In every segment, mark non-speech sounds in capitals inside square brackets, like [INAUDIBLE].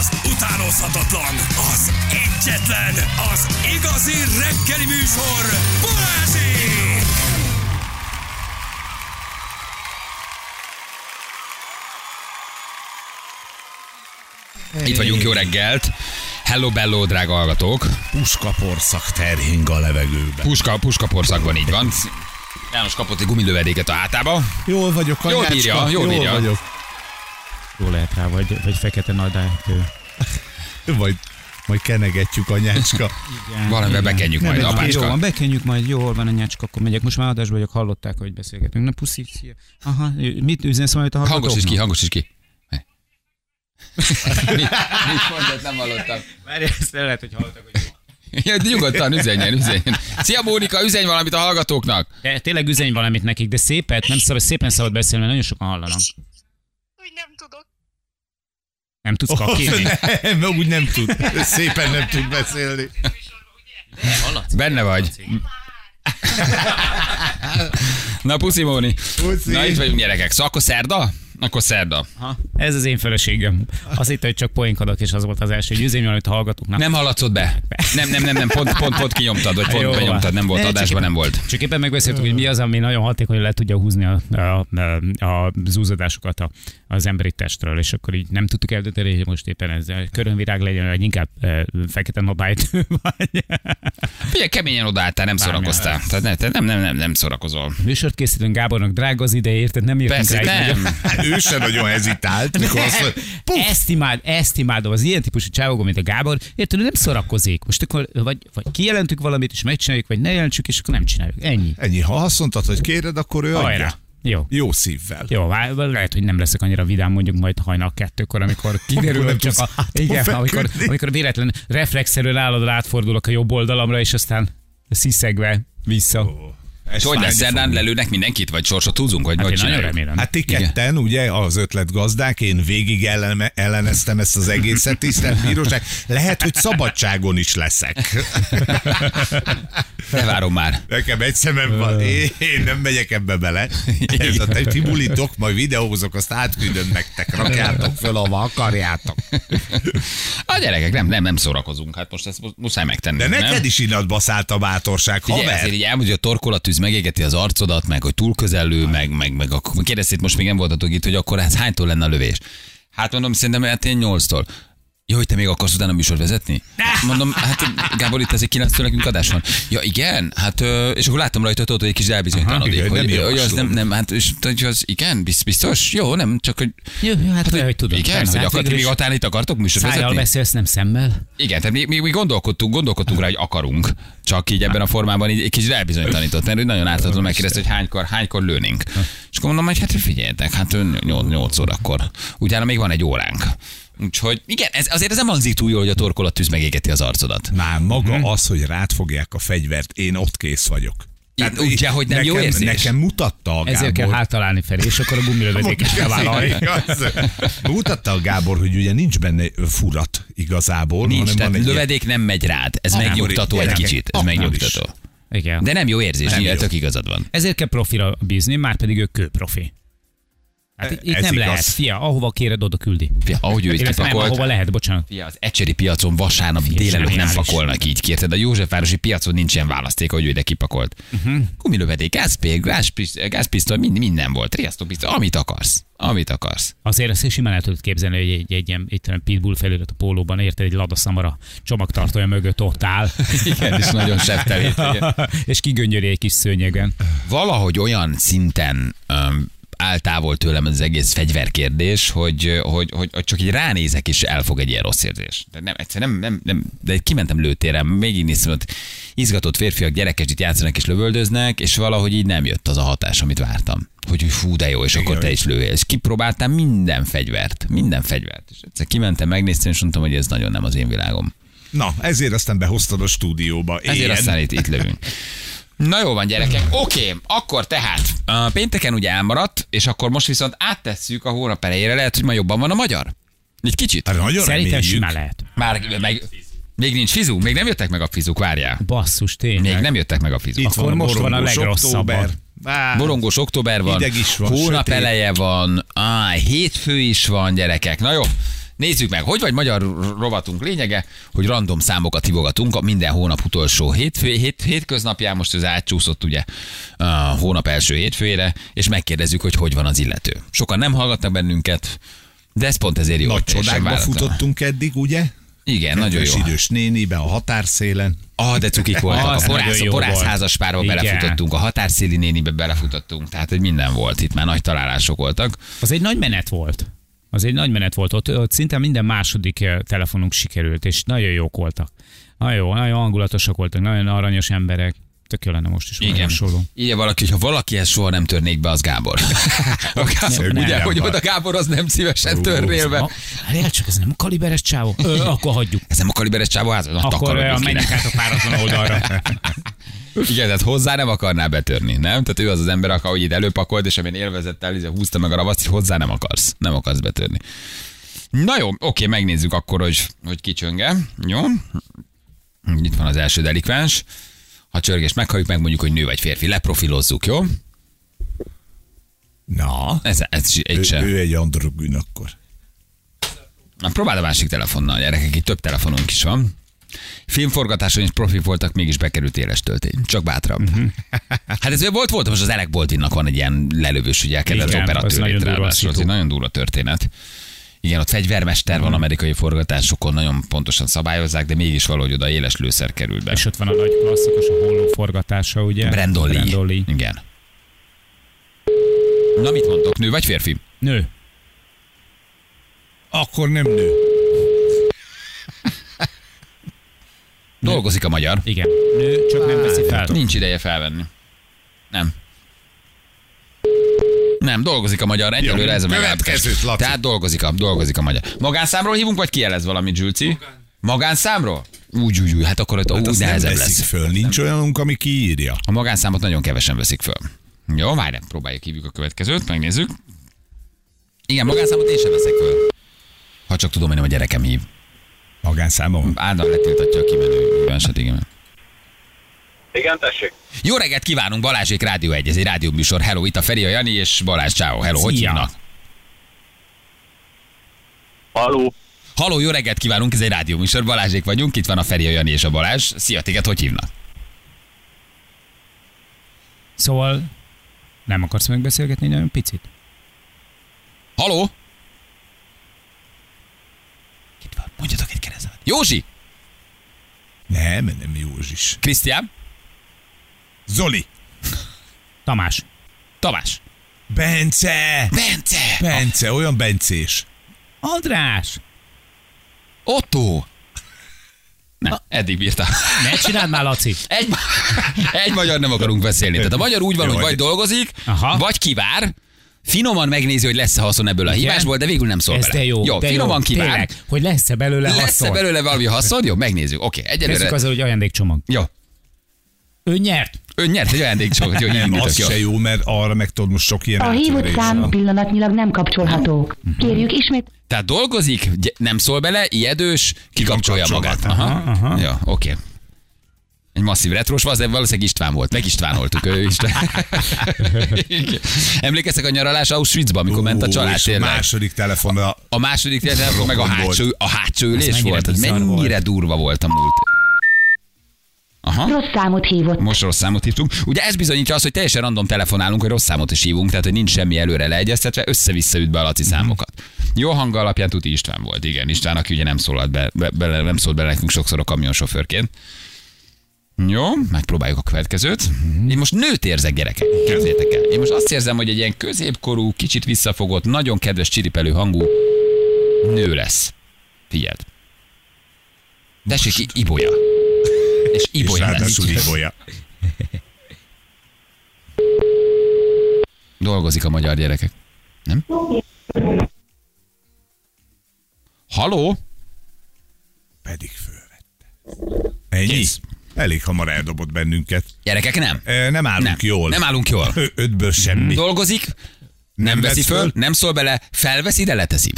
az utánozhatatlan, az egyetlen, az igazi reggeli műsor, Balázsék! Itt vagyunk, jó reggelt! Hello, bello, drága hallgatók! Puskaporszak terhing a levegőben. Puska, puska porszakban így van. János kapott egy gumilövedéket a hátába. Jól vagyok, Jól bírja, jól bírja. vagyok. Jó lehet rá, vagy, vagy fekete nadrág. [LAUGHS] Majd, majd kenegetjük anyácska. [LAUGHS] Valamivel bekenjük majd, Jó apácska. van, bekenjük majd, jól van a nyácska, akkor megyek. Most már adásba vagyok, hallották, hogy beszélgetünk. Na puszi, szia. Aha, mit üzensz majd a hallgatóknak? Hangos is ki, hangos is ki. [LAUGHS] mit, mit mondott, nem hallottam. Várj, ezt nem lehet, hogy hallottak, hogy Ja, nyugodtan üzenjen, üzenjen. Szia Mónika, üzenj valamit a hallgatóknak. de tényleg üzenj valamit nekik, de szépet, nem szabad, szépen szabad beszélni, mert nagyon sokan hallanak. Úgy nem tudok. Nem tudsz kakilni? nem, úgy nem tud. Szépen nem tud beszélni. Benne vagy. Na, puszi Móni. Puszi. Na, itt vagyunk gyerekek. Szóval akkor szerda? Akkor szerda. Ha, ez az én feleségem. Azt hitte, hogy csak poénkodok, és az volt az első, hogy üzenj valamit a hallgatóknak. Nem hallatszod be. Nem, nem, nem, nem, pont, pont, pont kinyomtad, vagy pont Jó benyomtad, nem volt Ne, adásban, csak- nem volt. Csak éppen megbeszéltük, hogy mi az, ami nagyon hatékony le tudja húzni a, a, a, a zúzadásokat a, az emberi testről, és akkor így nem tudtuk eldönteni, hogy most éppen ez a körönvirág legyen, vagy inkább e, fekete nabájt, [LAUGHS] vagy Figyelj, keményen odaálltál, nem szórakoztál. Tehát ne, te nem, nem, nem, nem szórakozol. műsort készítünk Gábornak, drága az ideje, érted? Nem értünk Persze, rá. így nem. Ő sem nagyon hezitált, mikor azt mondja, [LAUGHS] nagyon- Ezt, imád, ezt imádom, az ilyen típusú csávogó, mint a Gábor, érted, nem szórakozik. Most akkor vagy, vagy kijelentük valamit, és megcsináljuk, vagy ne jelentsük, és akkor nem csináljuk. Ennyi. ennyi, ha azt mondtad, hogy kéred, akkor ő adja. Hajrá. Jó. Jó szívvel. Jó, lehet, hogy nem leszek annyira vidám mondjuk majd hajnal kettőkor, amikor [LAUGHS] kiderül, hogy csak a, igen, amikor, amikor véletlen reflexzerűen állod, átfordulok a jobb oldalamra, és aztán sziszegve vissza. És hogy lesz szerdán, lelőnek mindenkit, vagy sorsot húzunk, vagy Hát hogy nagyon remélem. Hát ti ketten, ugye, az ötlet gazdák, én végig ellen, elleneztem ezt az egészet, tisztelt bíróság. Lehet, hogy szabadságon is leszek. Ne várom már. Nekem egy szemem van, én nem megyek ebbe bele. Ez a te tibulitok, majd videózok, azt átküldöm nektek, rakjátok föl, ahova akarjátok. A gyerekek, nem, nem, nem szórakozunk. Hát most ezt muszáj megtenni. De nem? neked is innen baszállt a bátorság, Figyelj, haver. ezért így elmondja, hogy a torkolatűz megégeti az arcodat, meg hogy túl közelő meg, meg, meg akkor kérdezték, most még nem voltatok itt, hogy akkor hát hánytól lenne a lövés? Hát mondom, szerintem hát én 8-tól. Ja, hogy te még akarsz utána műsort vezetni? Mondom, hát Gábor, itt azért 9 nekünk adás van. Ja, igen, hát és akkor látom, rajta, hogy egy kis elbizonytalanodik. Hogy, nem hogy az nem, nem, hát és hogy az igen, biztos, jó, nem, csak hogy... Jó, jó hát, hát hogy tudom. Igen, persze, hogy hát akart, még atán itt akartok műsort szájjal beszélsz, nem szemmel. Igen, tehát mi, mi, mi gondolkodtunk, gondolkodtunk rá, hogy akarunk, csak így ebben a formában így egy kicsit elbizonytalanított, mert nagyon áthatóan megkérdezte, hogy hánykor, hánykor lőnénk. És akkor mondom, hogy hát figyeljetek, hát 8 órakor. Utána még van egy óránk. Úgyhogy igen, ez, azért ez nem hangzik túl jól, hogy a torkolattűz megégeti az arcodat. Már maga az, hogy rád fogják a fegyvert, én ott kész vagyok. Igen, ugye, hogy nem nekem, jó érzés? Nekem mutatta a Ezért kell Gábor. hátalálni felé, és akkor a gumilövedéket kell vállalni. Mutatta a Gábor, hogy ugye nincs benne furat igazából. Nincs, hanem tehát van egy lövedék nem megy rád. Ez Akkor megnyugtató egy kicsit. Ez megnyugtató. Igen. De nem jó érzés, Nem tök igazad van. Ezért kell profira bízni, már pedig ő kőprofi. Hát itt, itt nem igaz. lehet. Fia, ahova kéred, oda küldi. Fia, Ahogy ő itt Illetve nem, kipakolt, ahova lehet, bocsánat. Fia, az ecseri piacon vasárnap délelőtt nem pakolnak így, kérted? A Józsefvárosi piacon nincs ilyen választék, hogy ő ide kipakolt. Uh-huh. Gumilövedék, gázpék, gázpisztoly, gázpisztoly mind, minden volt, riasztópisztoly, amit akarsz. Amit akarsz. Azért azt is simán el tudod képzelni, hogy egy, egy ilyen itt olyan pitbull felirat a pólóban, érted, egy ladaszamara csomagtartója mögött ott áll. [LAUGHS] Igen, és nagyon sebtelít. igen. [LAUGHS] és kigöngyöli egy kis szőnyegen. Valahogy olyan szinten um, áll távol tőlem az egész fegyverkérdés, hogy, hogy, hogy, hogy csak így ránézek, és elfog egy ilyen rossz érzés. De nem, egyszer nem, nem, nem, de kimentem lőtérem, még néztem, ott izgatott férfiak gyerekes itt játszanak és lövöldöznek, és valahogy így nem jött az a hatás, amit vártam. Hogy fú, de jó, és akkor te is lőjél. És kipróbáltam minden fegyvert, minden fegyvert. És egyszer kimentem, megnéztem, és mondtam, hogy ez nagyon nem az én világom. Na, ezért aztán behoztad a stúdióba. Ezért Ilyen. aztán itt, itt lövünk. [LAUGHS] Na jó van, gyerekek. Oké, akkor tehát a pénteken ugye elmaradt, és akkor most viszont áttesszük a hónap elejére, lehet, hogy ma jobban van a magyar. Egy kicsit. Hát nagyon Szerintem simán lehet. Már meg, még nincs fizu, még nem jöttek meg a fizuk, várjál. Basszus, tényleg. Még nem jöttek meg a fizuk. Itt van Akkor a most van a borongós legrosszabb. Borongós október van, Hideg is van, hónap sötét. eleje van, á, hétfő is van, gyerekek. Na jó, Nézzük meg, hogy vagy magyar rovatunk lényege, hogy random számokat hívogatunk a minden hónap utolsó hétfő, hét, hétköznapján, most ez átcsúszott ugye a hónap első hétfőjére, és megkérdezzük, hogy hogy van az illető. Sokan nem hallgatnak bennünket, de ez pont ezért jó. Nagy csodákba futottunk eddig, ugye? Igen, nagyon Kedves jó. idős nénibe a határszélen. Ah, de cukik voltak. Az a porász, nagyon a porász házaspárba belefutottunk, a határszéli nénibe belefutottunk, tehát hogy minden volt. Itt már nagy találások voltak. Az egy nagy menet volt. Az egy nagy menet volt. Ott, ott szinte minden második telefonunk sikerült, és nagyon jók voltak. Nagyon jó, nagyon hangulatosak voltak, nagyon aranyos emberek. Tök jó lenne most is Igen. hasonló. Írja valaki, ha valakihez soha nem törnék be, az Gábor. [LAUGHS] A Gábor nem, ugye, nem hogy oda Gábor az nem szívesen törnél be. Várjál csak, ez nem a kaliberes csávó? Ö, akkor hagyjuk. Ez nem a kaliberes csávó? Na, Akkor menjünk át a páratlan oldalra. [LAUGHS] Igen, tehát hozzá nem akarná betörni, nem? Tehát ő az az ember, aki ahogy itt előpakolt, és amilyen élvezettel húzta meg a ravaszt, és hozzá nem akarsz. Nem akarsz betörni. Na jó, oké, megnézzük akkor, hogy, hogy ki csönge. Jó. Itt van az első delikváns. Ha csörgés meghalljuk, megmondjuk, hogy nő vagy férfi. Leprofilozzuk, jó? Na, Ez, ez egy ő, sem. ő egy androgyn akkor. Na, próbáld a másik telefonnal, gyerekek, itt több telefonunk is van. Filmforgatáson is profi voltak, mégis bekerült éles töltény. Csak bátrabb. Mhm. [LAUGHS] Hát ez volt, volt, most az Elek Boltinnak van egy ilyen lelövős, ugye, Igen, az operatőr nagyon durva ráadásul, szitu. egy nagyon durva történet. Igen, ott fegyvermester Mhm. van amerikai forgatásokon, nagyon pontosan szabályozzák, de mégis valahogy oda éles lőszer került be. És ott van a nagy klasszikus, a holló forgatása, ugye? Brandon Lee. Brandon Lee. Igen. Na mit mondtok, nő vagy férfi? Nő. Akkor nem nő. Dolgozik a magyar. Igen. Nő, csak nem veszi fel. Nincs ideje felvenni. Nem. Nem, dolgozik a magyar, egyelőre ez a megállapítás. Tehát dolgozik a, dolgozik a magyar. Magánszámról hívunk, vagy kijelez valamit, Zsülci? Magánszámról? Úgy, úgy, úgy, hát akkor ott Hát úgy nem nehezebb veszik lesz. föl. Nincs olyanunk, ami kiírja. A magánszámot nagyon kevesen veszik föl. Jó, várj, próbáljuk hívjuk a következőt, megnézzük. Igen, magánszámot én sem veszek föl. Ha csak tudom, hogy nem a gyerekem hív. Magánszámon. Ádám letiltatja a kimenő eset, igen. Igen, tessék. Jó reggelt kívánunk, Balázsék Rádió 1, ez egy rádióműsor. Hello, itt a Feri, a Jani és Balázs, ciao. Hello, hogy Szia. hívnak? Haló. Halló, jó reggelt kívánunk, ez egy rádióműsor, Balázsék vagyunk, itt van a Feri, a Jani és a Balázs. Szia, téged hogy hívnak? Szóval nem akarsz megbeszélgetni nagyon picit? Halló? Van, mondjatok egy keresztet. Józsi! Nem, nem Józsis. Krisztián? Zoli. Tamás. Tamás? Bence! Bence! Bence, olyan bencés. András! Otto! Nem, eddig bírta. Ne csináld már, Laci! Egy, egy magyar nem akarunk beszélni. Tehát a magyar úgy van, Jó, hogy vagy hogy- dolgozik, Aha. vagy kivár, finoman megnézi, hogy lesz-e haszon ebből a hívásból, de végül nem szól Ez bele. de jó, jó de finoman jó. kivár. Tényleg, hogy lesz-e belőle Lesz-e haszon? belőle valami haszon? Jó, megnézzük. Oké, Kezdjük egyelőre. azzal, hogy ajándékcsomag. Jó. Ő nyert. Ön nyert egy ajándékcsomagot, jó, Nem, az jó. se jó, mert arra meg tudod, most sok ilyen A hívott szám pillanatnyilag nem kapcsolható. Kérjük ismét Tehát dolgozik, nem szól bele, ijedős, kikapcsolja magát. Aha, Aha, aha. Jó, oké. Egy masszív retrós van, de valószínűleg István volt. Meg Istvánoltuk ő István. [LAUGHS] Emlékeztek a nyaralás Auschwitzba, amikor ment a Ó, család a második telefonra A második telefon meg a hátsó, a hátsó ülés volt. Bizarr mennyire volt. durva volt a múlt. Aha. rossz számot hívott. Most rossz számot hívtunk. Ugye ez bizonyítja azt, hogy teljesen random telefonálunk, hogy rossz számot is hívunk, tehát hogy nincs semmi előre leegyeztetve, össze-vissza üt be a Laci számokat. Jó hang alapján Tuti István volt, igen. István, aki ugye nem szólalt be, be, bele, nem szólt bele nekünk sokszor a kamionsofőrként. Jó, megpróbáljuk a következőt. Én most nőt érzek, gyerekek. Képzeljétek el. Én most azt érzem, hogy egy ilyen középkorú, kicsit visszafogott, nagyon kedves csiripelő hangú nő lesz. Figyeld. Tessék, I- Ibolya. És és Ibolya lesz. ráadásul Ibolya. Dolgozik a magyar gyerekek. Nem? Haló? Pedig fölvette. Ennyi? Kész. Elég hamar eldobott bennünket. Gyerekek nem. E, Nem állunk Nem. jól. Nem állunk jól. Ötből semmi. Dolgozik, nem, Nem veszi vesz föl, föl. nem szól bele, felveszi, de leteszi.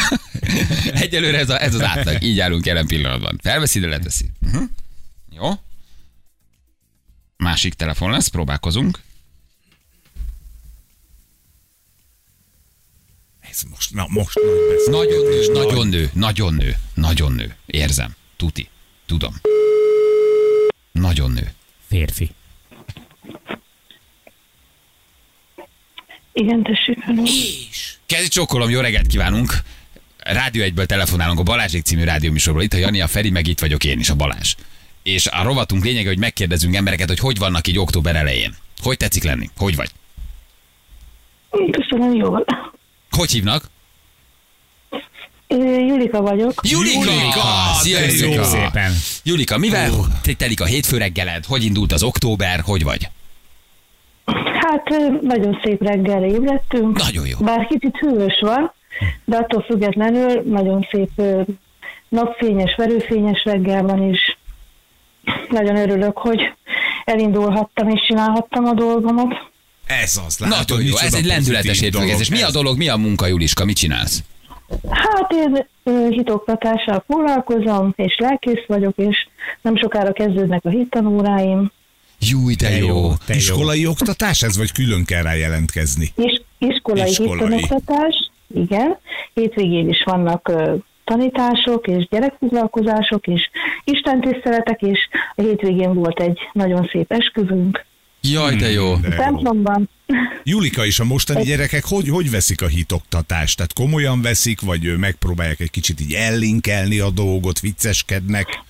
[LAUGHS] Egyelőre ez, a, ez az átlag. Így állunk jelen pillanatban. Felveszi, de leteszi. Uh-huh. Jó. Másik telefon lesz, próbálkozunk. Ez most, na most nagy. Nagyon nő, nagyon nő, nagyon nő, nagyon nő. Érzem. Tuti. Tudom. Nagyon nő. Férfi. Igen, tessék, hello. Kezdj csókolom, jó reggelt kívánunk. Rádió egyből telefonálunk a Balázsék című rádióműsorból. Itt a Jani, a Feri, meg itt vagyok én is, a Balázs. És a rovatunk lényege, hogy megkérdezünk embereket, hogy hogy vannak így október elején. Hogy tetszik lenni? Hogy vagy? Köszönöm, jól. Hogy hívnak? Julika vagyok. Julika! Julika! Szia. Julika! Szépen. Julika, mivel telik a hétfő reggeled? Hogy indult az október? Hogy vagy? Hát nagyon szép reggelre ébredtünk. Nagyon jó. Bár kicsit hűvös van, de attól függetlenül nagyon szép napfényes, verőfényes reggel van, és nagyon örülök, hogy elindulhattam és csinálhattam a dolgomat. Ez az, látod, Nagyon jó, ez egy lendületes pozitív hétfőkezés. Mi a dolog, mi a munka, Juliska? Mit csinálsz? Hát én hitoktatással foglalkozom, és lelkész vagyok, és nem sokára kezdődnek a hittanóráim. Júj, de jó. Te jó. Iskolai oktatás ez, vagy külön kell rá jelentkezni? Is, iskolai, Iskolai. hittanoktatás, igen. Hétvégén is vannak tanítások és gyerekfoglalkozások és istentiszteletek, és a hétvégén volt egy nagyon szép esküvünk. Jaj, de jó. De jó. Julika és a mostani gyerekek hogy, hogy veszik a hitoktatást? Tehát komolyan veszik, vagy megpróbálják egy kicsit így ellinkelni a dolgot, vicceskednek?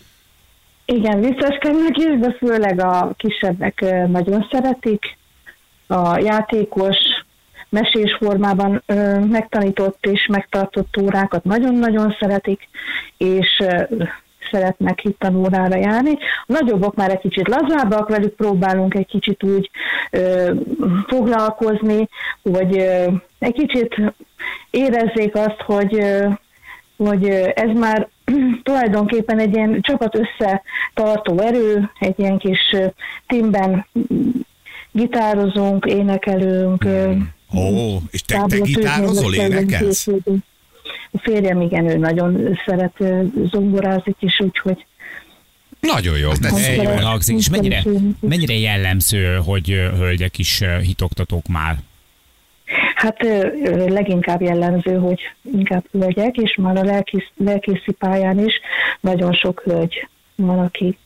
Igen, vicceskednek is, de főleg a kisebbek nagyon szeretik. A játékos, mesés formában megtanított és megtartott órákat nagyon-nagyon szeretik, és szeretnek hittanórára járni. A nagyobbak már egy kicsit lazábbak, velük próbálunk egy kicsit úgy ö, foglalkozni, hogy ö, egy kicsit érezzék azt, hogy ö, hogy ez már [CLEARS THROAT] tulajdonképpen egy ilyen csapat összetartó erő, egy ilyen kis teamben mm, gitározunk, énekelünk. ö, Ó, és te, te gitározol, énekelsz? A férjem igen, ő nagyon szeret zongorázik is, úgyhogy Nagyon jó. de De jól hangzik. És mennyire, mennyire jellemző, hogy hölgyek is hitoktatók már? Hát leginkább jellemző, hogy inkább hölgyek, és már a lelkész, lelkészi pályán is nagyon sok hölgy van, aki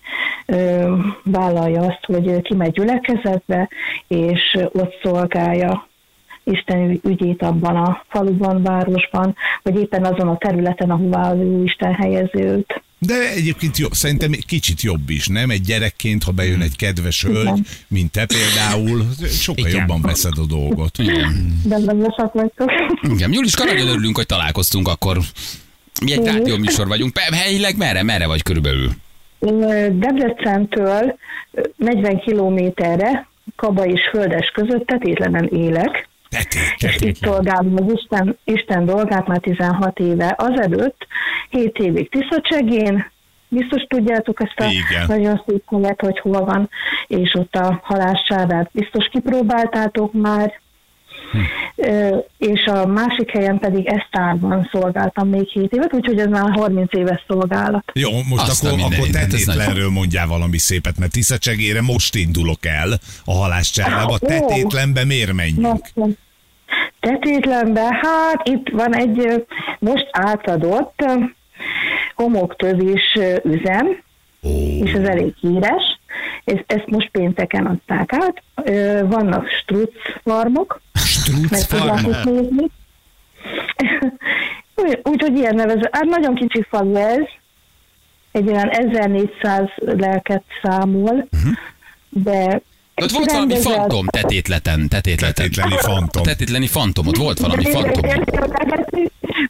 ö, vállalja azt, hogy kimegy gyülekezetbe, és ott szolgálja Isten ügy- ügyét abban a faluban, városban, vagy éppen azon a területen, ahová az ő Isten helyezi őt. De egyébként jobb, szerintem egy kicsit jobb is, nem? Egy gyerekként, ha bejön egy kedves hölgy, Igen. mint te például, sokkal Igen. jobban veszed a dolgot. Igen. De nagyosak vagytok. Igen. Juliska, nagyon örülünk, hogy találkoztunk akkor. Mi egy Mhm. rádióműsor vagyunk. Helyileg merre, merre vagy körülbelül? Debrecentől ö, 40 kilométerre, Kaba és Földes között tetétlenen élek, Tetét. és itt szolgálom az Isten, Isten dolgát már 16 éve. Azelőtt 7 évig Tiszacsegén, biztos tudjátok ezt a Igen. nagyon szép helyet, hogy hol van, és ott a halászsávát biztos kipróbáltátok már. És a másik helyen pedig Esztárban szolgáltam még 7 évet, úgyhogy ez már 30 éves szolgálat. Jó, most Azt a akkor, akkor tetétlenről mondjál valami szépet, mert Tiszacsegére most indulok el a halászcsárdába. Ó. Tetétlenbe miért menjünk? Tetétlenbe, hát itt van egy most átadott homoktövés üzem, Ó, és ez elég híres. Ez, ezt most pénteken adták át. Vannak struc farmok, Nézni. Úgy- [LAUGHS] Úgyhogy ilyen nevező. Hát nagyon kicsi falu ez. Egy olyan 1400 lelket számol, de Ott volt valami rendezett- fantom tetétleten, tetétleten. Tetétleni fantom. Tetétleni fantomot volt valami fantom.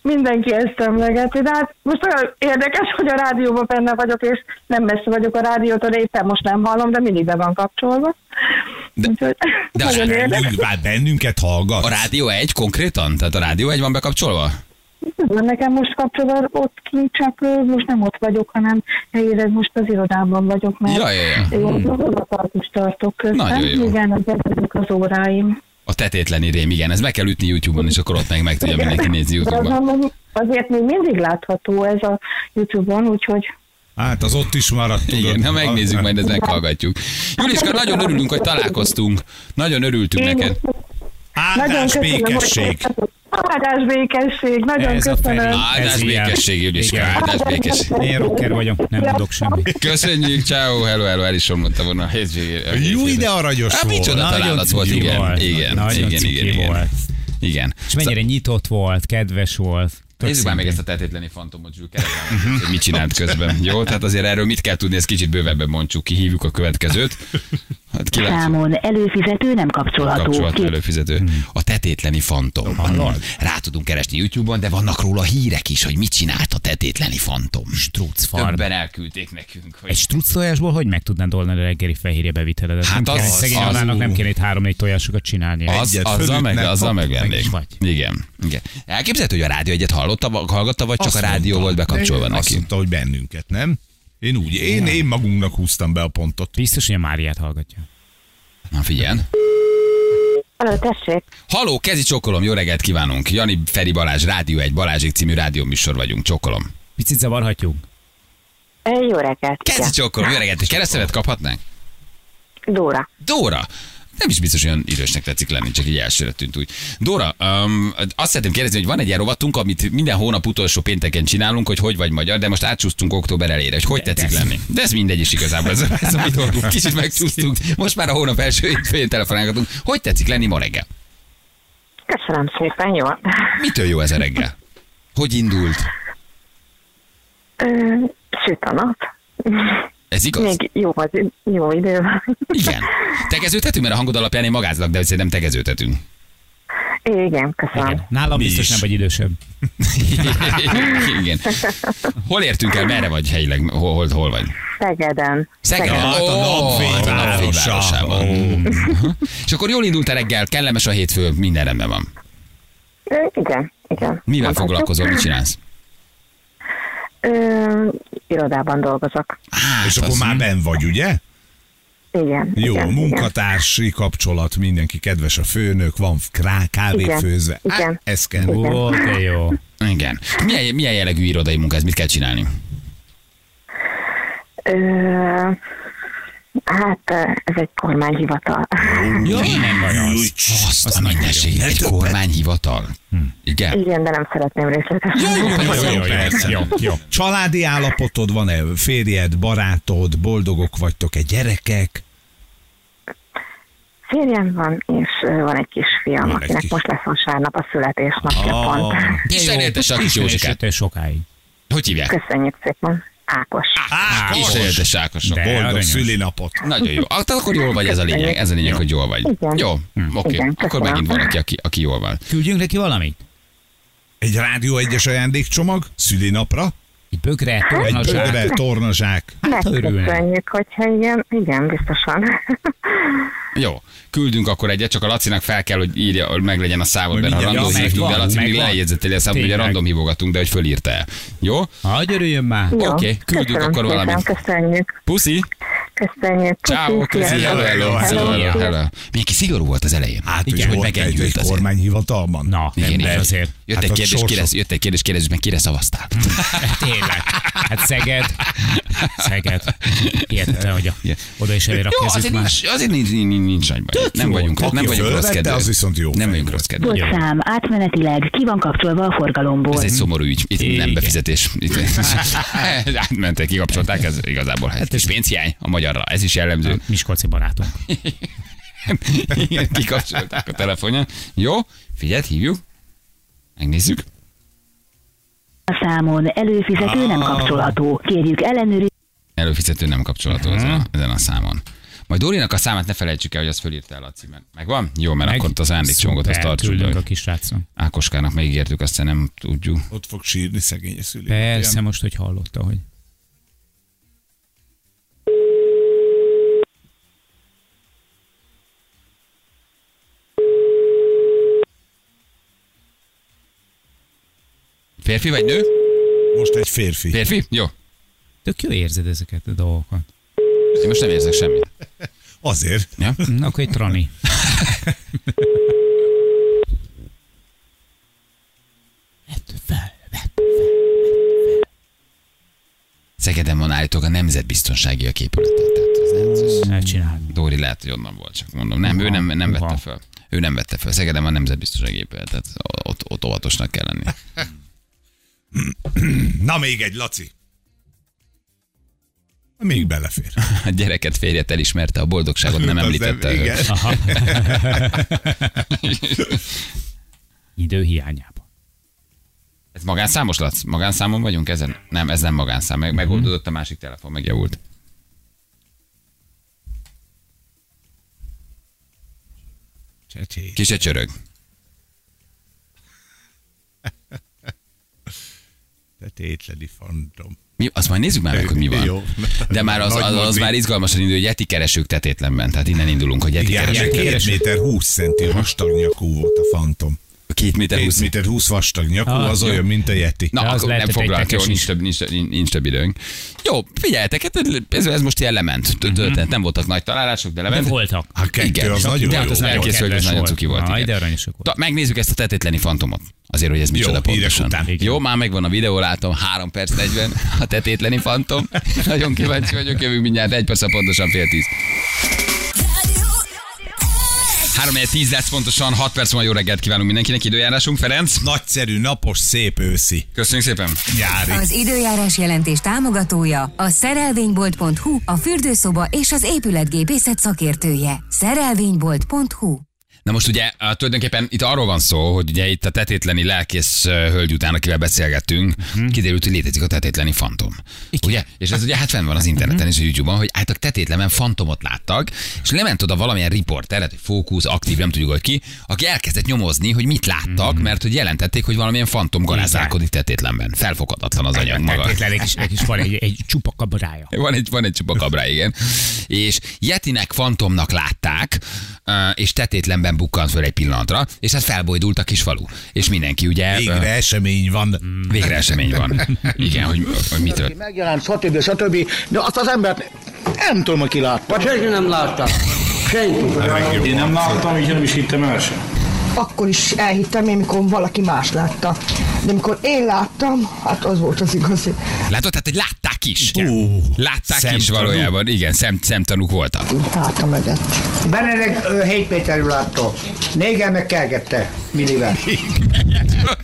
Mindenki ezt emlegeti, de hát most olyan érdekes, hogy a rádióban benne vagyok, és nem messze vagyok a rádiótól, éppen most nem hallom, de mindig be van kapcsolva. De- Úgyhogy [LAUGHS] de nagyon az. Bennünk, vár, bennünket hallgat. A rádió egy konkrétan? Tehát a rádió egy van bekapcsolva? Van nekem most kapcsolat ott kint, csak most nem ott vagyok, hanem helyileg most az irodában vagyok, mert Ja, ja, ja. én odatartós tartok közben. Nagyon jó. Igen, ezek az óráim. A tetétleni rém, igen, ez meg kell ütni YouTube-on, és akkor ott meg, meg tudja mindenki nézni az YouTube-on. nem- azért még mindig látható ez a YouTube-on, úgyhogy Hát az ott is maradt, tudod. Igen, ha megnézzük, majd ezt meghallgatjuk. Juliska, nagyon örülünk, hogy találkoztunk. Nagyon örültünk Én neked. nagyon Áldás, békesség. Áldás békesség, nagyon Ez köszönöm. Áldás békesség, Juliska, áldás békesség. Én rocker vagyok, nem tudok semmit. Köszönjük, ciao, hello, hello, el is romlottam volna a hétvégére. Jó, ide aranyos Hát volt. micsoda találat volt, igen, igen, igen, igen. Igen. És mennyire nyitott volt, kedves volt. Tök Nézzük már még ezt a tehetetlenni fantomot, Zsül, keresem, hogy mit csinált közben. Jó, tehát azért erről mit kell tudni, ezt kicsit bővebben mondjuk ki, hívjuk a következőt. Hát lehet Számon előfizető nem kapcsolható. kapcsolat Ki- előfizető. A tetétleni fantom. Rá tudunk keresni YouTube-on, de vannak róla hírek is, hogy mit csinált a tetétleni fantom. Struc farm. Többen elküldték nekünk, hogy Egy struc tojásból hogy meg tudnád oldani a reggeli fehérje beviteledet? Hát nem kéne, az- szegény az- Annának nem kéne itt három-négy tojásokat csinálni. Az, Egyet azzal meg, azzal megvennék. meg. Igen, igen. Elképzelhető, hogy a rádió egyet hallotta, hallgatta, vagy csak Azt a rádió mondta. volt bekapcsolva De Azt neki? mondta, hogy bennünket, nem? Én úgy, én, én magunknak húztam be a pontot. Biztos, hogy a Máriát hallgatja. Na figyelj. Hello, tessék. Haló, kezi csokolom, jó reggelt kívánunk. Jani Feri Balázs, Rádió egy Balázsék című rádióműsor vagyunk, csokolom. Picit zavarhatjuk? Jó reggelt. Kezi csokolom, jó reggelt, egy keresztevet kaphatnánk? Dóra. Dóra, nem is biztos, hogy olyan idősnek tetszik lenni, csak így elsőre tűnt úgy. Dóra, um, azt szeretném kérdezni, hogy van egy ilyen rovatunk, amit minden hónap utolsó pénteken csinálunk, hogy hogy vagy magyar, de most átsúsztunk október elére, hogy hogy tetszik lenni. De ez mindegy is igazából, ez, ez a mi dolgunk. [LAUGHS] Kicsit megcsúsztunk, most már a hónap első hétfőjén telefonálgatunk. Hogy tetszik lenni ma reggel? Köszönöm szépen, jó. Mitől jó ez a reggel? Hogy indult? Ö, süt a nap. Ez igaz? Még jó, az, jó idő van. Igen. Tegeződhetünk, mert a hangod alapján én magázlak, de szerintem tegeződhetünk. Igen, köszönöm. Igen. Nálam Mi biztos is. nem vagy idősebb. [LAUGHS] Igen. Hol értünk el, merre vagy helyileg, hol, hol, hol vagy? Szegeden. Szegeden. Hát a Ó, napfény hát. [LAUGHS] És akkor jól indult a reggel, kellemes a hétfő, minden rendben van. Igen, igen. Mivel foglalkozol, mit csinálsz? Ö, irodában dolgozok. Á, És akkor már ben vagy, ugye? Igen. Jó, igen, munkatársi kapcsolat, mindenki kedves a főnök, van krá, kávé Igen, főzve. igen. Á, ez kell. Igen. Ó, de jó. Igen. Milyen, milyen jellegű irodai munka ez? Mit kell csinálni? Ö, hát ez egy kormányhivatal. Jó, nem. Azt a egy kormányhivatal. Igen. Igen, de nem szeretném részletesen. Jó, jó, Jó, jó. Családi állapotod van-e? Férjed, barátod, boldogok vagytok-e, gyerekek? Férjem van, és van egy kisfiam, Van egy akinek kis- most lesz vasárnap a születésnapja pont. Isten éltesse a kis. Józsikát. sokáig. Hogy hívják? Köszönjük szépen. Ákos. Isten éltesse Ákosnak. De Boldog aranyos. szülinapot. Nagyon jó. Hát akkor jól vagy, ez a lényeg. Ez a lényeg, hogy jól vagy. Igen. Jó, oké. Igen, Akkor megint valaki, aki, aki jól van. Küldjünk neki valamit? Egy rádió egyes ajándékcsomag szülinapra, Egy bögre, egy tornazsák. bögre, tornazsák. Hát. Megköszönjük, hogyha igen, igen, biztosan. [LAUGHS] Jó, küldünk akkor egyet, csak a Lacinak fel kell, hogy írja, hogy meg legyen a számod, mert ha mindjárt- random Ja, hívtuk, de Laci még lejegyzeteli a számot, hogy a random hívogatunk, de hogy fölírta el. Jó? Hagyj örüljön már. Oké, küldjük köszönöm akkor valamit. Köszönjük. Puszi, Köszönjük. ciao, hello, hello, hello, hello. Milyen szigorú volt az elején. Hát, Igen, hogy egy azért. kormányhivatalban. Na, Igen, nem is azért. Jött Hát egy kérdés, kire, jött egy kérdés, kérdezzük meg, kire szavaztál? Tényleg. Hát Szeged. Szeged. Hihetetlen, hogy a, oda is elér a Jó, azért nincs, azért nincs, nincs, nincs nagy baj. Nem jó. vagyunk, Aki nem vagyunk rossz kedvűek. az viszont jó Nem vagyunk rossz kedvűek. Pontszám átmenetileg ki van kapcsolva a forgalomból. Ez egy szomorú ügy. Itt nem befizetés. [LAUGHS] [LAUGHS] Átmentek, kikapcsolták, ez igazából hát ez pénzhiány a magyarra. Ez is jellemző. Miskolci barátunk. Igen, [LAUGHS] kikapcsolták a telefonja. Jó, figyeld, hívjuk. Megnézzük. A számon előfizető nem kapcsolható. Kérjük ellenőrizni. Előfizető nem kapcsolatú ezen, a, ezen a számon. Majd Dórinak a számát ne felejtsük el, hogy azt fölírta el a címet. Megvan? Jó, mert Meg? akkor az ajándékcsomagot azt tartsuk, hogy a kisrácnak. Ákoskának megígértük, aztán nem tudjuk. Ott fog sírni szegény szülinapján. Persze, most, hogy hallotta, hogy Férfi vagy nő? Most egy férfi. Férfi? Jó. tök jó érzed ezeket a dolgokat. Én most nem érzek semmit. Azért. Ja? Na, akkor egy trani. Szegeden van állítólag a nemzetbiztonsági a képülete. Csináld. Dóri lehet, hogy onnan volt, csak mondom. Nem, ő nem, nem vette fel. Ő nem vette fel. Szegeden van nemzetbiztonsági épület, tehát ott, ott óvatosnak kell lenni. [LAUGHS] Na még egy, Laci. Még belefér. [LAUGHS] A gyereket férjet elismerte, a boldogságot nem [LAUGHS] említette. igen. [LAUGHS] Idő hiányában. Ez magánszámos, Lac? Magánszámon vagyunk ezen? Nem, ez nem magánszám. Meg, megoldódott a másik telefon, megjavult. Csecsé. Kise csörög. Te tétleni fantom. Mi, azt majd nézzük már meg, hogy mi van. Jó. [LAUGHS] De már az, az, az már izgalmasan indul, hogy Yeti keresők tetétlenben. Tehát innen indulunk, hogy Yeti Igen, keresők. méter 20 centi vastag nyakú volt a fantom. Két méter húsz. méter 20 vastag nyakú, Ah, az jó. olyan, mint a Yeti. Na, De az akkor nem foglalt, jó, nincs több, nincs, nincs, nincs több időnk. Jó, figyeljetek, hát ez, ez most ilyen lement. Történet. Nem voltak nagy találások, de De lement. voltak. Hát kettő Igen, az nagyon de jó. hát az elkészül, hogy ez nagyon cuki volt. Aj, de aranyosak volt. Megnézzük ezt a tetétleni fantomot. Azért, hogy ez micsoda hírek pontosan. után. Jó, már megvan a videó, látom, 3 perc 40, a tetétleni fantom. [LAUGHS] Nagyon kíváncsi vagyok, jövünk mindjárt, egy perc a pontosan fél tíz. 3 10 lesz pontosan, 6 perc múlva jó reggelt kívánunk mindenkinek, időjárásunk, Ferenc. Nagyszerű, napos, szép őszi. Köszönjük szépen. Nyári. Az időjárás jelentés támogatója a szerelvénybolt.hu, a fürdőszoba és az épületgépészet szakértője. Szerelvénybolt.hu Na most ugye tulajdonképpen itt arról van szó, hogy ugye itt a tetétleni lelkész hölgy után, akivel beszélgettünk, uh-huh. kiderült, hogy létezik a tetétleni fantom. Igen. Ugye? És ez ugye hát fenn van az interneten és a YouTube-on, hogy álltak tetétlemen fantomot láttak, és lement oda valamilyen riporter, hogy fókusz, aktív, nem tudjuk, hogy ki, aki elkezdett nyomozni, hogy mit láttak, uh-huh. mert hogy jelentették, hogy valamilyen fantom garázdálkodik tetétlenben. Felfoghatatlan az anyag maga. Feltétlenek is, is van egy, egy csupa kabrája. [LAUGHS] Van egy, van egy csupakabrá, igen. És Yetinek, fantomnak látták, és tetétlenben bukkant föl egy pillanatra, és hát felbojdult a kis falu. És mindenki ugye... Végre esemény van. Végre esemény van. Igen, hogy, hogy mitől. megjelent, stb. stb. De azt az embert nem tudom, hogy ki látta. Vagy senki nem látta. Senki. Én nem láttam, így nem is hittem el sem. akkor is elhittem én, mikor valaki más látta. De amikor én láttam, hát az volt az igazi. Látod, tehát, hogy látták is. Ú, Látták is szemtanú. valójában. Igen, szem, szemtanúk voltak. Hátam mögött. Benedek 7 méterül látta. Néger meg kelgette. Millivel.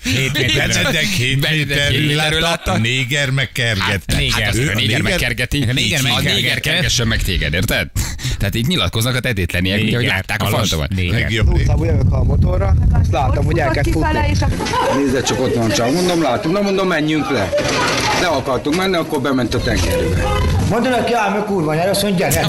7 Benedek hét méterről látta, néger megkergette. Néger, hát Ő a néger megkergeti. A néger A néger kergessen meg téged, érted? [LAUGHS] Tehát itt nyilatkoznak a tetétleniek, ugye, hogy Néger, látták a néger. Rég. Utcából jövök a motorra, azt látom, hogy elkezd futni. Nézd csak ott van csak. Mondom, látom. Na mondom, menjünk le. Le akartunk menni, akkor bement a tengerbe. Mondom neki, ám, hogy kurva nyelv, azt mondja, gyere.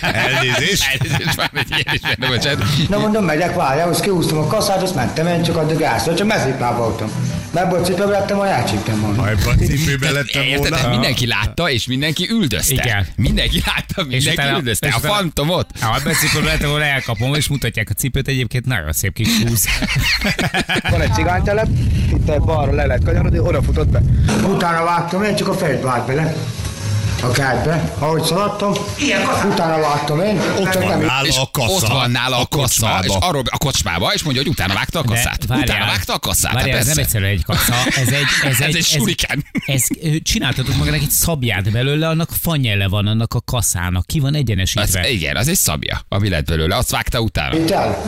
Elnézést. Elnézést, már egy ilyen is benne, bocsánat. Na mondom, megyek, várjál, azt kiúztam a kasszát, azt mentem, én csak addig gászra, csak mezőplába voltam. Mert ebből cipőbe lettem, majd elcsíptem volna. Ha ebben a cipőben lettem Érted? volna. Tehát mindenki látta, és mindenki üldözte. Igen. Mindenki látta, mindenki utána- üldözte. és A fantomot. Ha ebben cipőben lehet, ahol elkapom, és mutatják a cipőt, egyébként nagyon szép kis húz. [LAUGHS] Van egy cigánytelep, itt egy balra le lehet kanyarodni, oda futott be. Utána vágtam, én csak a fejt vágt bele. A kertbe, ahogy szaladtam, utána vágtam én, ott nem Nála És a kassa. ott van nála a, kassa, kocsmába. és arról a kocsmába, és mondja, hogy utána vágta a kasszát. várjál, utána vágta a kasszát. hát Várjál, ez nem egyszerűen egy kassa, ez egy... [LAUGHS] Ez, Ez egy suriken. Ez, ez, csináltatok magának egy szabját belőle, annak fanyele van, annak a kaszának, ki van Az, egyenesítve. igen, az egy szabja, ami lett belőle. Azt vágta utána. Itt el.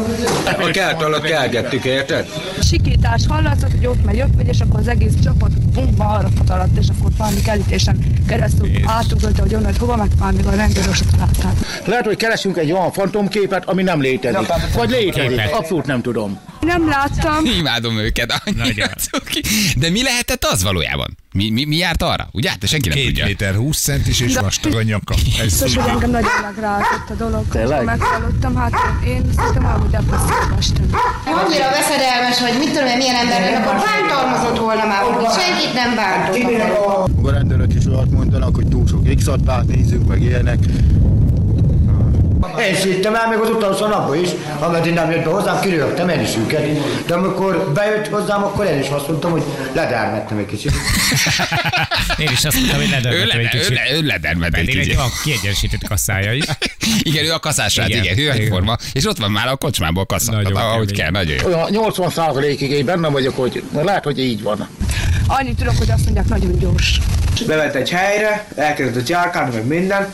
A kert alatt kelgettük, érted? Sikítás hallatszott, hogy ott megy, ott megy, és akkor az egész csapat bumba arra alatt, és akkor valami kerítésen keresztül átugrott, hogy onnan hova, meg már még a rendőröset találták. Lehet, hogy keresünk egy olyan fantomképet, ami nem létezik. Vagy létezik, abszolút nem tudom. Nem láttam, [LAUGHS] Imádom őket. annyira cuki. De mi lehetett az valójában? Mi, mi, mi járt arra? Ugye? Hát senki nem Két tudja. méter 20 centis és vastag a nyaka. Ez biztos, hogy engem nagyon megrázott a dolog. Tényleg? Meghallottam, hát én szerintem depresszióba estem. Annyira veszedelmes, hogy mit tudom én, milyen ember, akkor bántalmazott volna már, hogy senkit nem bántott. A rendőrök is olyat mondanak, hogy túl sok x nézzük meg ilyenek. Én szittem el még az utolsó napban is, ameddig nem jött be hozzám, kirögtem én is őket. De amikor bejött hozzám, akkor én is azt mondtam, hogy ledermettem egy kicsit. [LAUGHS] Én is azt mondtam, hogy Ő, ledermetve egy ő, kicsit. le- ő ledermed egy kicsit. olyan kiegyensített kasszája is. [LAUGHS] Igen, ő a kaszásrát, igen, Igen, ő egyforma. És ott van már a kocsmából Tehát, ahogy kell, nagyon jó. Olyan 80 százalékig én benne vagyok, hogy lehet, hogy így van. Annyit tudok, hogy azt mondják, nagyon gyors. Bement egy helyre, elkezdett járkálni, meg minden.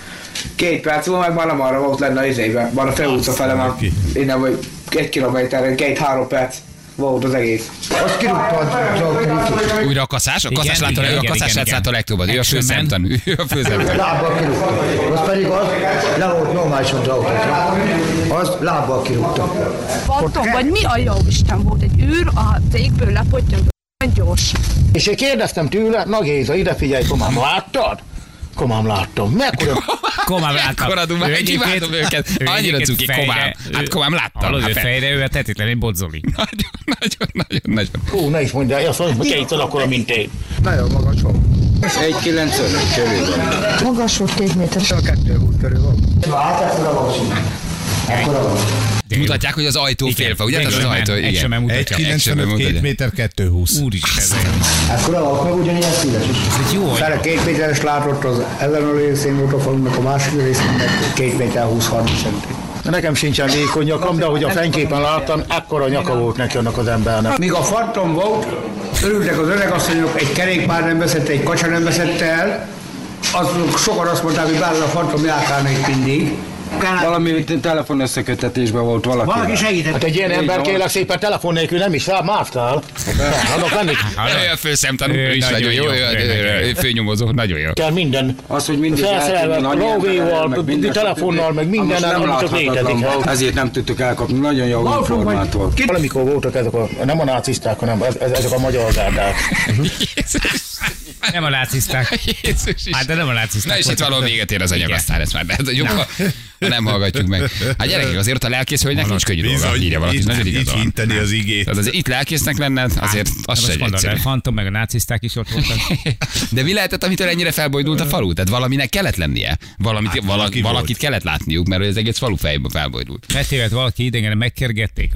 Két perc múlva meg már nem arra volt lenne az izébe, már a főutca fele már innen vagy egy kilométerre, két-három perc volt az egész. Azt kirúgtad. Újra a kaszás? A Igen, kaszás látta, igen, a igen, kaszás igen, látta a legtöbbet. Ő a főszemtanú. Ő a főszemtanú. Lábbal kirúgta. Az pedig az, le volt normálisan az autótra. Az lábbal kirúgta. Patton, vagy mi a jó Isten volt? Egy űr a cégből lepottyant, gyors. És én kérdeztem tőle, na Géza, ide figyelj, komám, láttad? Komám, láttam. Mekkora... [LAUGHS] Komám láttam. Mekkora dumák, Ő egyébként- imádom őket. ő Annyira cuki, komám. Hát komám, láttam. Hallod, Hát ő fel- fejre, ő a tetetlenül bodzoli. [LAUGHS] Nagyon, nagyon, nagyon. Hú, ne is mondjál, azt mondja, hogy kétszer akkora, mint én. Nagyon magas van. 1,95 körül van. Magas volt két méter. A kettő húsz körül van. Hát ekkora van simán. Ekkora van. Mutatják, hogy az ajtó félfa, ugye? Tehát az Actionman, ajtó, igen. Actionman mutatja. Actionman 1,95, 2 mutatja. méter 220. Úristen. Ekkora van, meg ugyanilyen szíves is. Ez jó, hogy Fele két méteres látott az ezen a részén volt a falunak, a másik részén meg két méter 20-30 centi. Nekem sincsen vékony nyakam, de ahogy a fényképen láttam, ekkora nyaka volt neki annak az embernek. Míg a fartom volt, örültek az öregasszonyok, egy kerékpár nem veszette, egy kacsa nem veszette el, azok sokan azt mondták, hogy bár a fartom járkálnék mindig. Valami telefon összekötetésben volt valaki. Valaki segített. Hát egy ilyen ember kérlek szépen telefon nélkül nem is rá mászkál. Adok lenni. A főszemtanú, Ő is nagyon jó, főnyomozó, nagyon jó. Kell minden. Az, hogy mindig Felszerelve, lóvéval, meg minden, telefonnal, meg Most nem csak létezik. ezért nem tudtuk elkapni. Nagyon jó informát volt. Valamikor voltak ezek a, nem a náciszták, hanem ez- ez- ezek a magyar gárdák. [LAUGHS] nem a náciszták. [LAUGHS] Jézus is. Hát de nem a náciszták. Na és itt valahol véget ér az anyag, Igen. aztán ezt már lehet, hogy jobb, ha ha nem hallgatjuk meg. Hát gyerekek, azért a lelkész hölgynek nincs könnyű dolga, írja valaki, itt- nagyon hinteni az igét. Tehát azért itt lelkésznek lenned, azért az Most se egy egyszerű. a Fantom meg a náciszták is ott voltak. [LAUGHS] De mi lehetett, amitől ennyire felbojdult a falu? Tehát valaminek kellett lennie. Valamit, Hát, vala, valaki volt. valakit kellett látniuk, mert az egész falu fejbe felbojdult. Betévet valaki idegen, megkergették.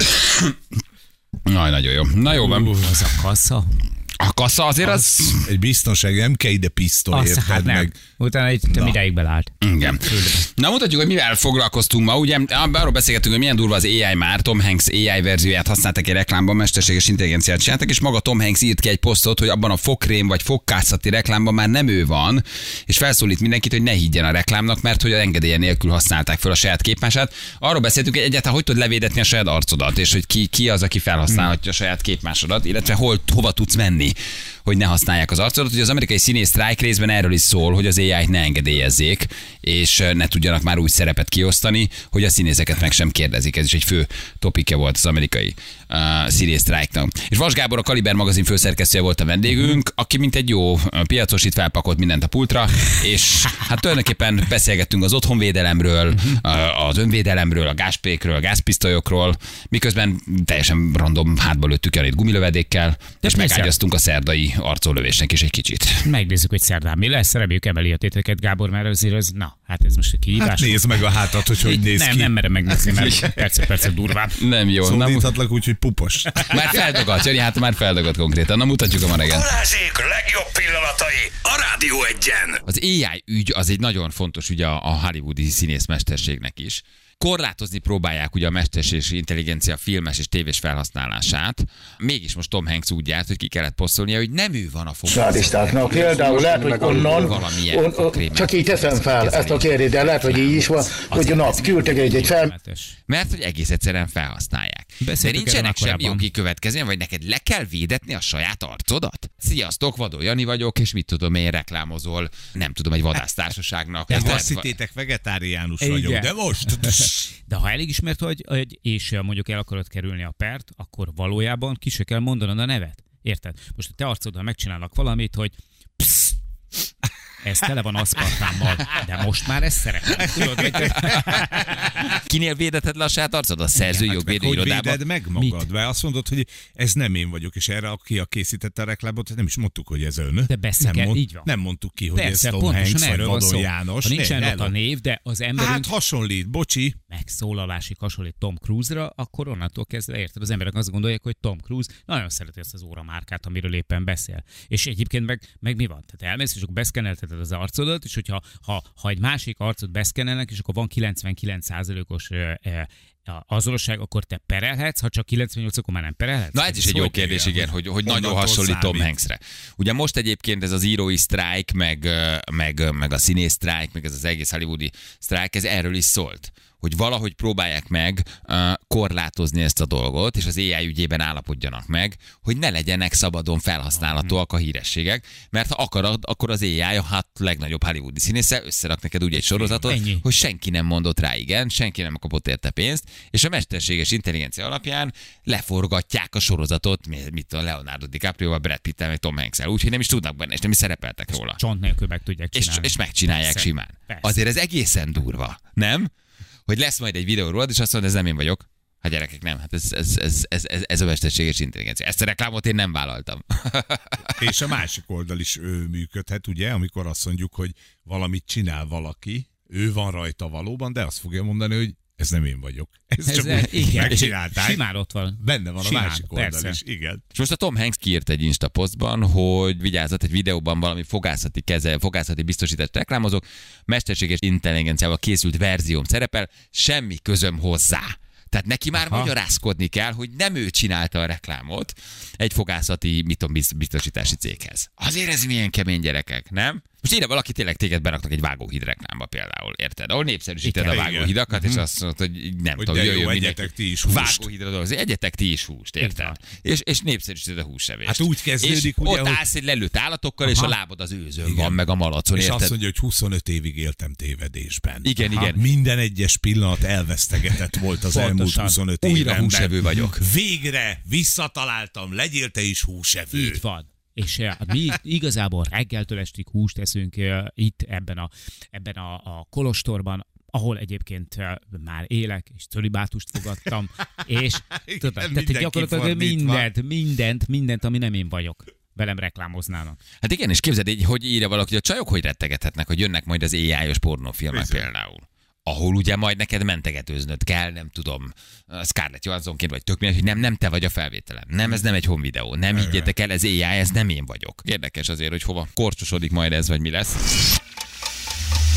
Jaj, nagyon jó. Na jó van. Az a kassa. A kassa azért az... Egy biztonság, nem kell ide pisztoly, Az, érted hát meg. Utána egy több ideig belállt. Igen. Na mutatjuk, hogy mivel foglalkoztunk ma. Ugye arról beszélgettünk, hogy milyen durva az AI már. Tom Hanks AI verzióját használtak egy reklámban, mesterséges intelligenciát csináltak, és maga Tom Hanks írt ki egy posztot, hogy abban a fogkrém vagy fogkászati reklámban már nem ő van, és felszólít mindenkit, hogy ne higgyen a reklámnak, mert hogy a engedélye nélkül használták fel a saját képmását. Arról beszéltünk, hogy egyáltalán hogy tud levédetni a saját arcodat, és hogy ki, ki az, aki felhasználhatja a saját képmásodat, illetve hol, hova tudsz menni, hogy ne használják az arcodat. Ugye az amerikai színész strike részben erről is szól, hogy az AI-t ne engedélyezzék, és ne tudjanak már új szerepet kiosztani, hogy a színészeket meg sem kérdezik. Ez is egy fő topikja volt az amerikai uh, színész strike-nak. És Vas Gábor a Kaliber magazin főszerkesztője volt a vendégünk, aki mint egy jó piacosít felpakolt mindent a pultra, és hát tulajdonképpen beszélgettünk az otthonvédelemről, az önvédelemről, a gázspékről, a gázpisztolyokról, miközben teljesen random hátba lőttük Janit gumilövedékkel, és megágyaztunk a szerdai arcólövésnek is egy kicsit. Megnézzük, hogy szerdán mi lesz. Reméljük emeli a Gábor, mert azért ez, na, hát ez most egy kihívás. Hát nézd meg a hátat, hogy hogy néz nem, ki. nem merem megnézni, mert perce, perce durvább. Nem jó. Szólíthatlak úgy, hogy pupos. már feldagadt, Jani, hát már feldagadt konkrétan. Na mutatjuk a ma reggel. Balázsék legjobb pillanatai a Rádió egyen. Az AI ügy az egy nagyon fontos ügy a, a hollywoodi színészmesterségnek is. Korlátozni próbálják ugye a mesterséges intelligencia filmes és tévés felhasználását. Mégis most Tom Hanks úgy járt, hogy ki kellett posztolnia, hogy nem ő van a Sadistáknak például lehet, hogy onnan, on, on, csak így teszem fel ezt a kérdést, de lehet, hogy így is van, hogy na, küldtek egy, egy fel, Mert hogy egész egyszerűen felhasználják. De nincsenek semmi jogi következménye, vagy neked le kell védetni a saját arcodat? Sziasztok, Vadó Jani vagyok, és mit tudom, én reklámozol, nem tudom, egy vadásztársaságnak. De azt hittétek, vegetáriánus Igen. vagyok, de most... [LAUGHS] De ha elismert vagy, hogy- és mondjuk el akarod kerülni a pert, akkor valójában ki se kell mondanod a nevet. Érted? Most a te arcoddal megcsinálnak valamit, hogy psz, ez tele van aszpartámmal, de most már ezt szeretem. Tudod, hogy Kinél védeted le a saját arcod? A szerzői Hát jogvédő hogy véded meg magad? Mert azt mondod, hogy ez nem én vagyok, és erre aki a készítette a reklámot, nem is mondtuk, hogy ez ön. De beszél, nem, így van. nem mondtuk ki, hogy Persze, ez Tom Hanks, vagy Vadon. János. Ha nincsen ott a név, de az emberünk Hát hasonlít, bocsi. megszólalásig hasonlít Tom Cruise-ra, akkor onnantól kezdve érted, az emberek azt gondolják, hogy Tom Cruise nagyon szereti ezt az óramárkát, amiről éppen beszél. És egyébként meg, meg mi van? Tehát elmész, és akkor beszkennelteted az arcodat, és hogyha ha, ha egy másik arcot beszkennelnek, és akkor van 99%-os ö, ö, azonosság, akkor te perelhetsz, ha csak 98, akkor már nem perelhetsz? Na ez is egy jó kérdés, igen, igen, hogy hogy, nagyon hasonlít Tom. Hanksre. Ugye most egyébként ez az írói sztrájk, meg, meg, meg a színész sztrájk, meg ez az egész hollywoodi sztrájk, ez erről is szólt hogy valahogy próbálják meg korlátozni ezt a dolgot, és az AI ügyében állapodjanak meg, hogy ne legyenek szabadon felhasználhatóak a hírességek, mert ha akarod, akkor az AI a hat legnagyobb hollywoodi színésze összerak neked úgy egy sorozatot, Ennyi. hogy senki nem mondott rá igen, senki nem kapott érte pénzt, és a mesterséges intelligencia alapján leforgatják a sorozatot, mi- mit a Leonardo DiCaprio, Brad pitt meg Tom hanks úgyhogy nem is tudnak benne, és nem is szerepeltek róla. Csont nélkül meg tudják És, csinálni. és megcsinálják Persze. simán. Persze. Azért ez egészen durva, nem? Hogy lesz majd egy videó rólad, és azt mondod, ez nem én vagyok. Hát gyerekek, nem, hát ez, ez, ez, ez, ez, ez a mesterséges intelligencia. Ezt a reklámot én nem vállaltam. [LAUGHS] És a másik oldal is ő működhet, ugye, amikor azt mondjuk, hogy valamit csinál valaki, ő van rajta valóban, de azt fogja mondani, hogy ez nem én vagyok. Ez, Ez, csak úgy igen, megcsinálták. simán ott van. Benne van Simán, a másik oldal persze. is, igen. És most a Tom Hanks kiírt egy Insta posztban, hogy vigyázzat egy videóban valami fogászati keze, fogászati biztosítást reklámozok, mesterséges intelligenciával készült verzióm szerepel, semmi közöm hozzá. Tehát neki már Aha. magyarázkodni kell, hogy nem ő csinálta a reklámot egy fogászati mit tudom, biz- biztosítási céghez. Azért ez milyen kemény gyerekek, nem? Most ide valaki tényleg téged beraknak egy vágóhíd reklámba például, érted? Ahol népszerűsíted Igen, a igen. vágóhidakat, és Mhm. azt mondod, hogy nem Hogy tudom, de jó, jöjjön mindenki. egyetek ti is húst. Vágóhídra dolgozni, egyetek ti is húst, érted? És, és népszerűsíted a húsevést. Hát úgy kezdődik, és ugye, ott hogy- állsz egy lelőtt állatokkal, és a Aha. lábad az őzön van, meg a malacon, És érted? azt mondja, hogy 25 évig éltem tévedésben. Igen, igen. Minden egyes pillanat elvesztegetett volt az elmúlt Pontosan. 25 Újra évemben. húsevő vagyok. Végre visszataláltam, legyél te is húsevő. Így van. És eh, mi igazából reggeltől estig húst eszünk eh, itt ebben a, ebben a, a kolostorban, ahol egyébként eh, már élek, és cölibátust fogadtam, és [LAUGHS] tudod, tehát gyakorlatilag mindent, mindent, mindent, ami nem én vagyok, velem reklámoznának. Hát igen, és képzeld, hogy írja valaki, hogy a csajok hogy rettegethetnek, hogy jönnek majd az AI-os pornófilmek például. Ahol ugye majd neked mentegetőznöd kell, nem tudom, Scarlett Johanssonként vagy tök mindegy, hogy nem, nem te vagy a felvételen. Nem, ez nem egy home videó. Nem higgyétek el, ez AI, ez nem én vagyok. Érdekes azért, hogy hova korcsosodik majd ez, vagy mi lesz.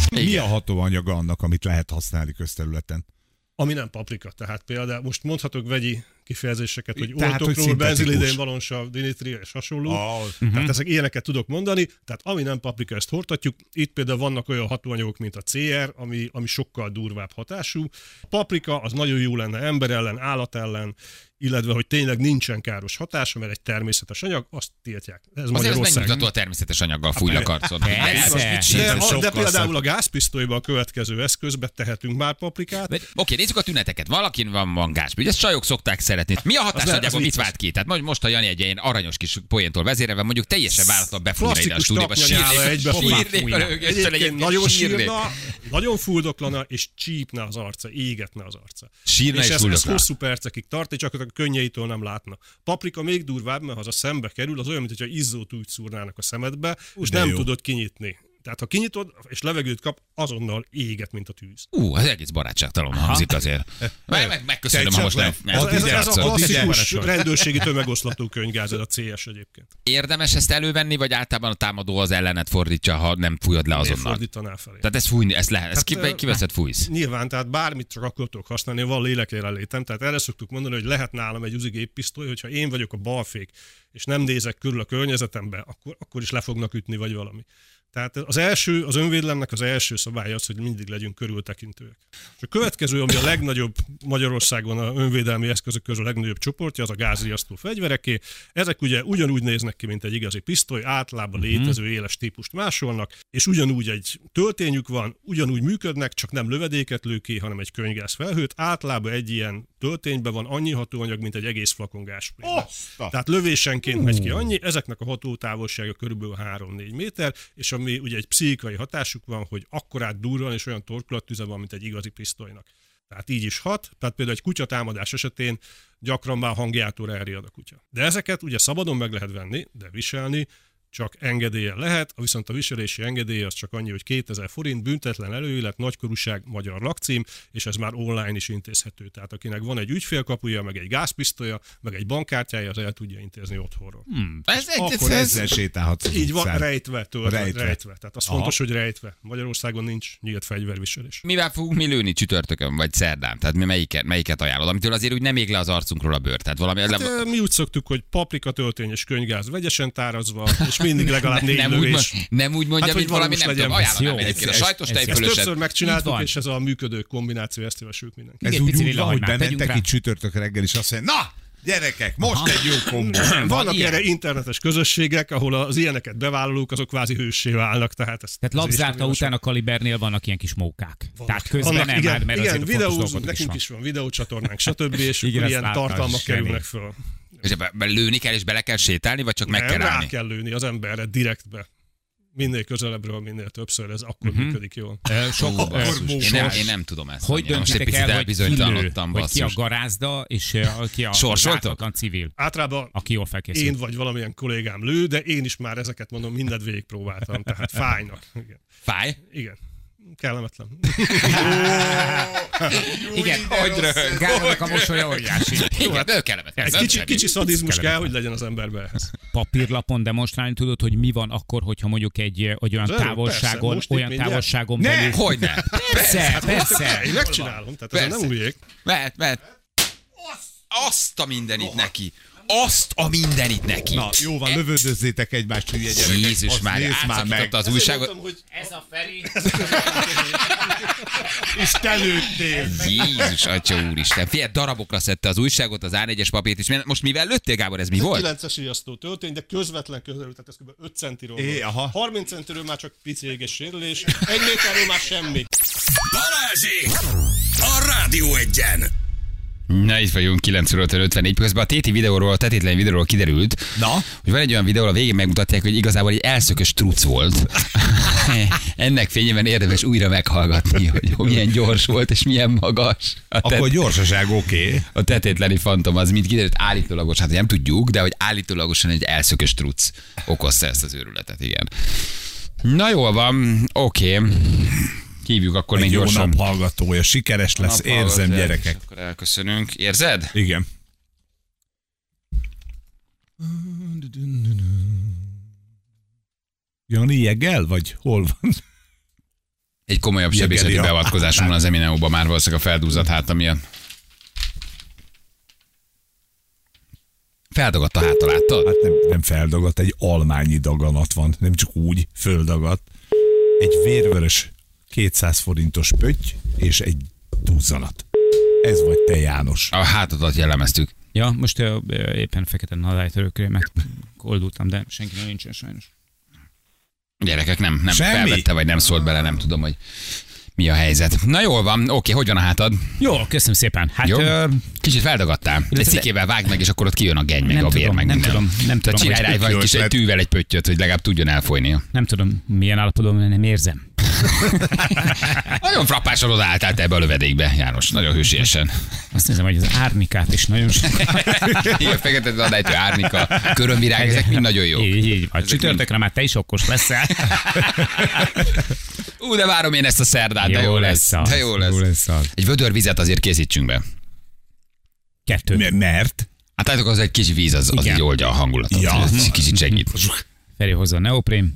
Mi a hatóanyaga annak, amit lehet használni közterületen? Ami nem paprika, tehát például most mondhatok vegyi kifejezéseket, hogy Tehát, hogy oltokról, szintetikus. benzilidén, valonsav, dinitri és hasonló. Uh-huh. Tehát ezek ilyeneket tudok mondani, tehát ami nem paprika, ezt hordhatjuk. Itt például vannak olyan hatóanyagok, mint a CR, ami, ami sokkal durvább hatású. A paprika az nagyon jó lenne ember ellen, állat ellen, illetve hogy tényleg nincsen káros hatása, mert egy természetes anyag, azt tiltják. Ez Azért ez Magyarország. megnyugtató a természetes anyaggal fújlak arcon. Persze. De, de például a gázpisztolyban a következő eszközbe tehetünk már paprikát. Oké, nézzük a tüneteket. Valakin van, van gáz. Ugye ezt csajok szokták szeretni. Mi a hatás nagyjából mit vált ki? Tehát most, most a Jani egy ilyen aranyos kis poéntól vezérelve mondjuk teljesen váratlan befújna ide a stúdióba. sírnék nagyon sírna, nagyon fuldoklana, és csípne az arca, égetne az arca. Sírna és és ez, ez hosszú percekig tart, és a könnyeitől nem látna. Paprika még durvább, mert ha az a szembe kerül, az olyan, mintha izzót úgy szúrnának a szemedbe, és de nem jó. tudod kinyitni. Tehát ha kinyitod, és levegőt kap, azonnal éget, mint a tűz. Ú, az egész barátságtalan hangzik azért. Meg, meg, megköszönöm, ha most nem. Ez, ez, ez a klasszikus rendőrségi tömegoszlató könyvgáz, ez a CS egyébként. Érdemes ezt elővenni, vagy általában a támadó az ellenet fordítja, ha nem fújod le azonnal? fordítanál felé? Tehát ez fújni, ezt lehet, ezt Hát, ki, kiveszed, fújsz. Nyilván, tehát bármit csak akkor tudok használni, van lélekjelenlétem. Tehát erre szoktuk mondani, hogy lehet nálam egy uzi géppisztoly, hogyha én vagyok a balfék, és nem nézek körül a környezetembe, akkor, akkor is le fognak ütni, vagy valami. Tehát az első, az önvédelemnek az első szabálya az, hogy mindig legyünk körültekintőek. És a következő, ami a legnagyobb Magyarországon a önvédelmi eszközök közül a legnagyobb csoportja, az a gázriasztó fegyvereké. Ezek ugye ugyanúgy néznek ki, mint egy igazi pisztoly, általában Mhm. létező éles típust másolnak, és ugyanúgy egy töltényük van, ugyanúgy működnek, csak nem lövedéket lő ki, hanem egy könyvgáz felhőt. Általában egy ilyen töltényben van annyi hatóanyag, mint egy egész flakon. Tehát lövésenként megy ki annyi, ezeknek a hatótávolsága körülbelül 3-4 méter, és ami ugye egy pszichikai hatásuk van, hogy akkorát durran és olyan torkolattüze van, mint egy igazi pisztolynak. Tehát így is hat, tehát például egy kutyatámadás esetén gyakran már hangjától elriad a kutya. De ezeket ugye szabadon meg lehet venni, de viselni csak engedélye lehet, viszont a viselési engedély az csak annyi, hogy 2000 forint, büntetlen előélet, nagykorúság, magyar lakcím, és ez már online is intézhető. Tehát akinek van egy ügyfélkapuja, meg egy gázpisztolya, meg egy bankkártyája, az el tudja intézni otthonról. Hmm. Ez, ez, Akkor ezzel sétálhatsz Így van, rejtve, tőle, rejtve. Rejtve. Tehát az Aha. fontos, hogy rejtve. Magyarországon nincs nyílt fegyverviselés. Mivel fogunk mi lőni csütörtökön, vagy szerdán? Tehát mi melyiket, melyiket ajánlod? Amitől azért úgy nem ég le az arcunkról a bőr. Tehát valami Hát, le... mi úgy szoktuk, hogy paprika, töltény és könyvgáz vegyesen tárazva, [LAUGHS] és mindig legalább négy nem lövés. nem úgy mondja, Hát, hogy mint valami, nem legyen. tudom, ajánlanám jó. egyébként a sajtos ez- Ezt tejfölöset. többször megcsináltuk, van. és ez a működő kombináció, ezt javasoljuk mindenki. Ez úgy, van, hogy bementek itt csütörtök reggel, és azt mondja, na, gyerekek, most egy jó kombó. [CLEARS THROAT] Vannak ilyen? erre internetes közösségek, ahol az ilyeneket bevállalók, azok kvázi hőssé válnak. Tehát, ezt, Tehát labzárta után a kalibernél vannak ilyen kis mókák. Tehát közben Vannak, nem igen, már, mert igen, videózunk, nekünk van. is van videócsatornánk, stb. És Igen, ilyen tartalmak kerülnek föl. És lőni kell, és bele kell sétálni, vagy csak meg Nem, kell rá állni? kell lőni az emberre direktbe. Minél közelebbről, minél többször, ez akkor Mhm. működik jól. Sok, én, nem, én nem tudom ezt. Hogy annyira. Most egy döntitek picit el, hogy ki lő, elbizonytalanodtam, hogy ki a garázda, és ö, ki a Sorsoltok? ártatlan civil, Általában aki jól felkészült. én vagy valamilyen kollégám lő, de én is már ezeket mondom, mindent végigpróbáltam, tehát fájnak. Igen. Fáj? Igen. Kellemetlen. [LAUGHS] Igen, Hogy röhög? Gábornak a mosolya óriási. Igen, hát ő kellemetlen. Egy kicsi, kicsi szadizmus kell, hogy legyen az emberben ehhez. Papírlapon demonstrálni tudod, hogy mi van akkor, hogyha mondjuk egy ö, hogy olyan Persze, távolságon, olyan távolságon Ne, belül. hogy ne? Persze, persze. Én megcsinálom, tehát ez nem újék. Mehet, mehet. Azt a mindenit neki. Azt a mindenit neki. Na, jó van, lövöldözzétek egymást, hülye gyerekek. Jézus Azt már, nézd már meg. az újságot. Ez a Feri. És te lőttél. Jézus, atya úristen. Figyelj, darabokra szedte az újságot, az A4-es papírt is. Most mivel lőttél, Gábor, ez mi Ez volt? egy 9-es riasztó töltény, de közvetlen közelül, tehát ez kb. 5 centiről É, aha. 30 centiről már csak pici éges sérülés, egy méterről már semmi. Balázsék! A Rádió egyen! Na, itt vagyunk 9 óra 54 közben a téti videóról, a tetétlen videóról kiderült, Na? hogy van egy olyan videó, a végén megmutatják, hogy igazából egy elszökös truc volt. [LAUGHS] Ennek fényében érdemes újra meghallgatni, hogy milyen gyors volt és milyen magas. A, tet- Akkor gyorsaság oké. Okay. a tetétleni fantom az, mint kiderült, állítólagos, hát nem tudjuk, de hogy állítólagosan egy elszökös truc okozta ezt az őrületet, igen. Na jól van, oké. Okay. Hívjuk akkor Egy még jó gyorsan. nap hallgatója, sikeres lesz, Nap érzem hallgatója, gyerekek. és Akkor elköszönünk. Érzed? Igen. Jani Jegel, vagy hol van? Egy komolyabb Jegeli sebészeti a- beavatkozáson van az Eminemóban már valószínűleg a feldúzat háta miatt. Feldagadt a háta, láttad? Hát nem, nem feldagadt, egy almányi daganat van, nem csak úgy földagadt. Egy vérvörös 200 forintos pötty és egy duzzanat. Ez vagy te, János. A hátadat jellemeztük. Ja, most ö, ö, éppen fekete nadálytörőkrémet koldultam, de senki nincsen sajnos. Gyerekek nem, nem Semmi? felvette, vagy nem szólt bele, nem tudom, hogy mi a helyzet. Na jól van, oké, hogy van a hátad? Jó, köszönöm szépen. Hát Jó? ö, Kicsit feldagattál. Egy szikével vágd meg, és akkor ott kijön a geny, meg Nem a vér, tudom, meg nem minden. tudom, nem tudom, csinálj rá egy, kis egy tűvel egy pöttyöt, hogy legalább tudjon elfolyni. nem tudom, milyen állapotban nem érzem. [LAUGHS] Nagyon frappásan odaálltál te ebbe a lövedékbe, János. Nagyon hősiesen. Azt nézem, hogy az árnikát is nagyon sok. [LAUGHS] Igen, fekete adálytő, árnika, körömvirág, ezek mind nagyon jók. Így, így van. Csütörtökre már te is okos leszel. [LAUGHS] Ú, de várom én ezt a szerdát, de Jó jó lesz lesz. az, De jó lesz. jó lesz az. Egy vödör vizet azért készítsünk be. Kettő. M- Mert? Hát látjátok, az egy kis víz, az, az így oldja a hangulatot. Ja. Kicsit segít. Feri hozza a neoprém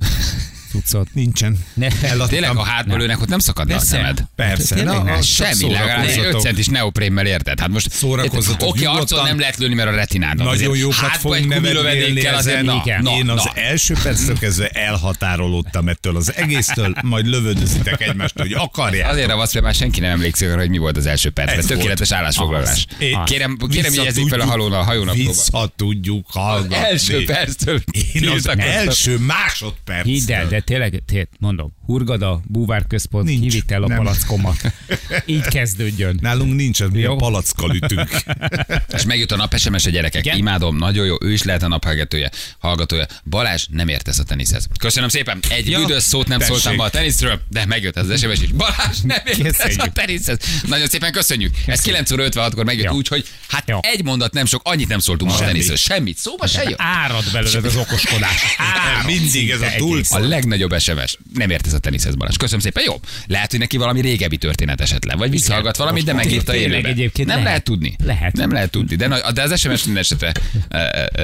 cuccot. Nincsen. Ne. Eladtam. Tényleg, ha hátba lőnek, ott nem szakadna a Persze. szemed. Persze. Na, azt Semmi, legalább egy szórakozzatok. 5 centis neoprémmel érted. Hát most Szórakozzatok Oké, arcon nem lehet lőni, mert a retinádon. Nagyon Azért jókat fogunk azért, ezen. Én az első perctől kezdve elhatárolódtam ettől az egésztől, majd lövöldözitek egymást, hogy akarják. Azért a vasz, már senki nem emlékszik arra, hogy mi volt az első percben. Ez Tökéletes volt. állásfoglalás. Kérem, kérem Vissza jegyezzék fel a tudjuk- halón a hajónaplóba. Vissza tudjuk hallgatni. Első perctől. Én az első másodperc. Hidd el, de tényleg, tényleg mondom, Hurgada, búvárközpont, Nincs. kivitt el a Nem. palackomat. [LAUGHS] Így kezdődjön. Nálunk nincs, az mi a Jó. palackkal ütünk. [LAUGHS] És megjött a nap SMS a gyerekek. Igen? Imádom, nagyon jó. Ő is lehet a naphallgatója. Hallgatója. Balázs nem értesz a teniszhez. Köszönöm szépen. Egy Ja, büdös szót nem tessék. szóltam ma a teniszről, de megjött ez az SMS is. Balázs nem értesz a Köszönjük. teniszhez. Nagyon szépen köszönjük. Ez 9 óra 56-kor megjött Jó. úgy, hogy hát Jó. egy mondat nem sok, annyit nem szóltunk ma a teniszről. Semmit. Szóba se jött. Árad belőled az okoskodás. Árad. Mindig ez a túl-. A legnagyobb SMS. Nem értesz a teniszhez, Balázs. Köszönöm szépen. Jó. Lehet, hogy neki valami régebbi történet esetleg, vagy visszahallgat valamit, de megírta élőben. Nem lehet. lehet tudni. Lehet. Nem lehet tudni. De, de az SMS minden esetre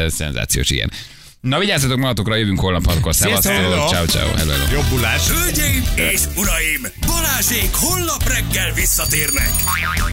szenzációs, igen. Na vigyázzatok magatokra, jövünk holnap hatkor. Szevasztok. Ciao, ciao. Hello, hello. Jobbulás. Hölgyeim és uraim, Balázsék holnap reggel visszatérnek.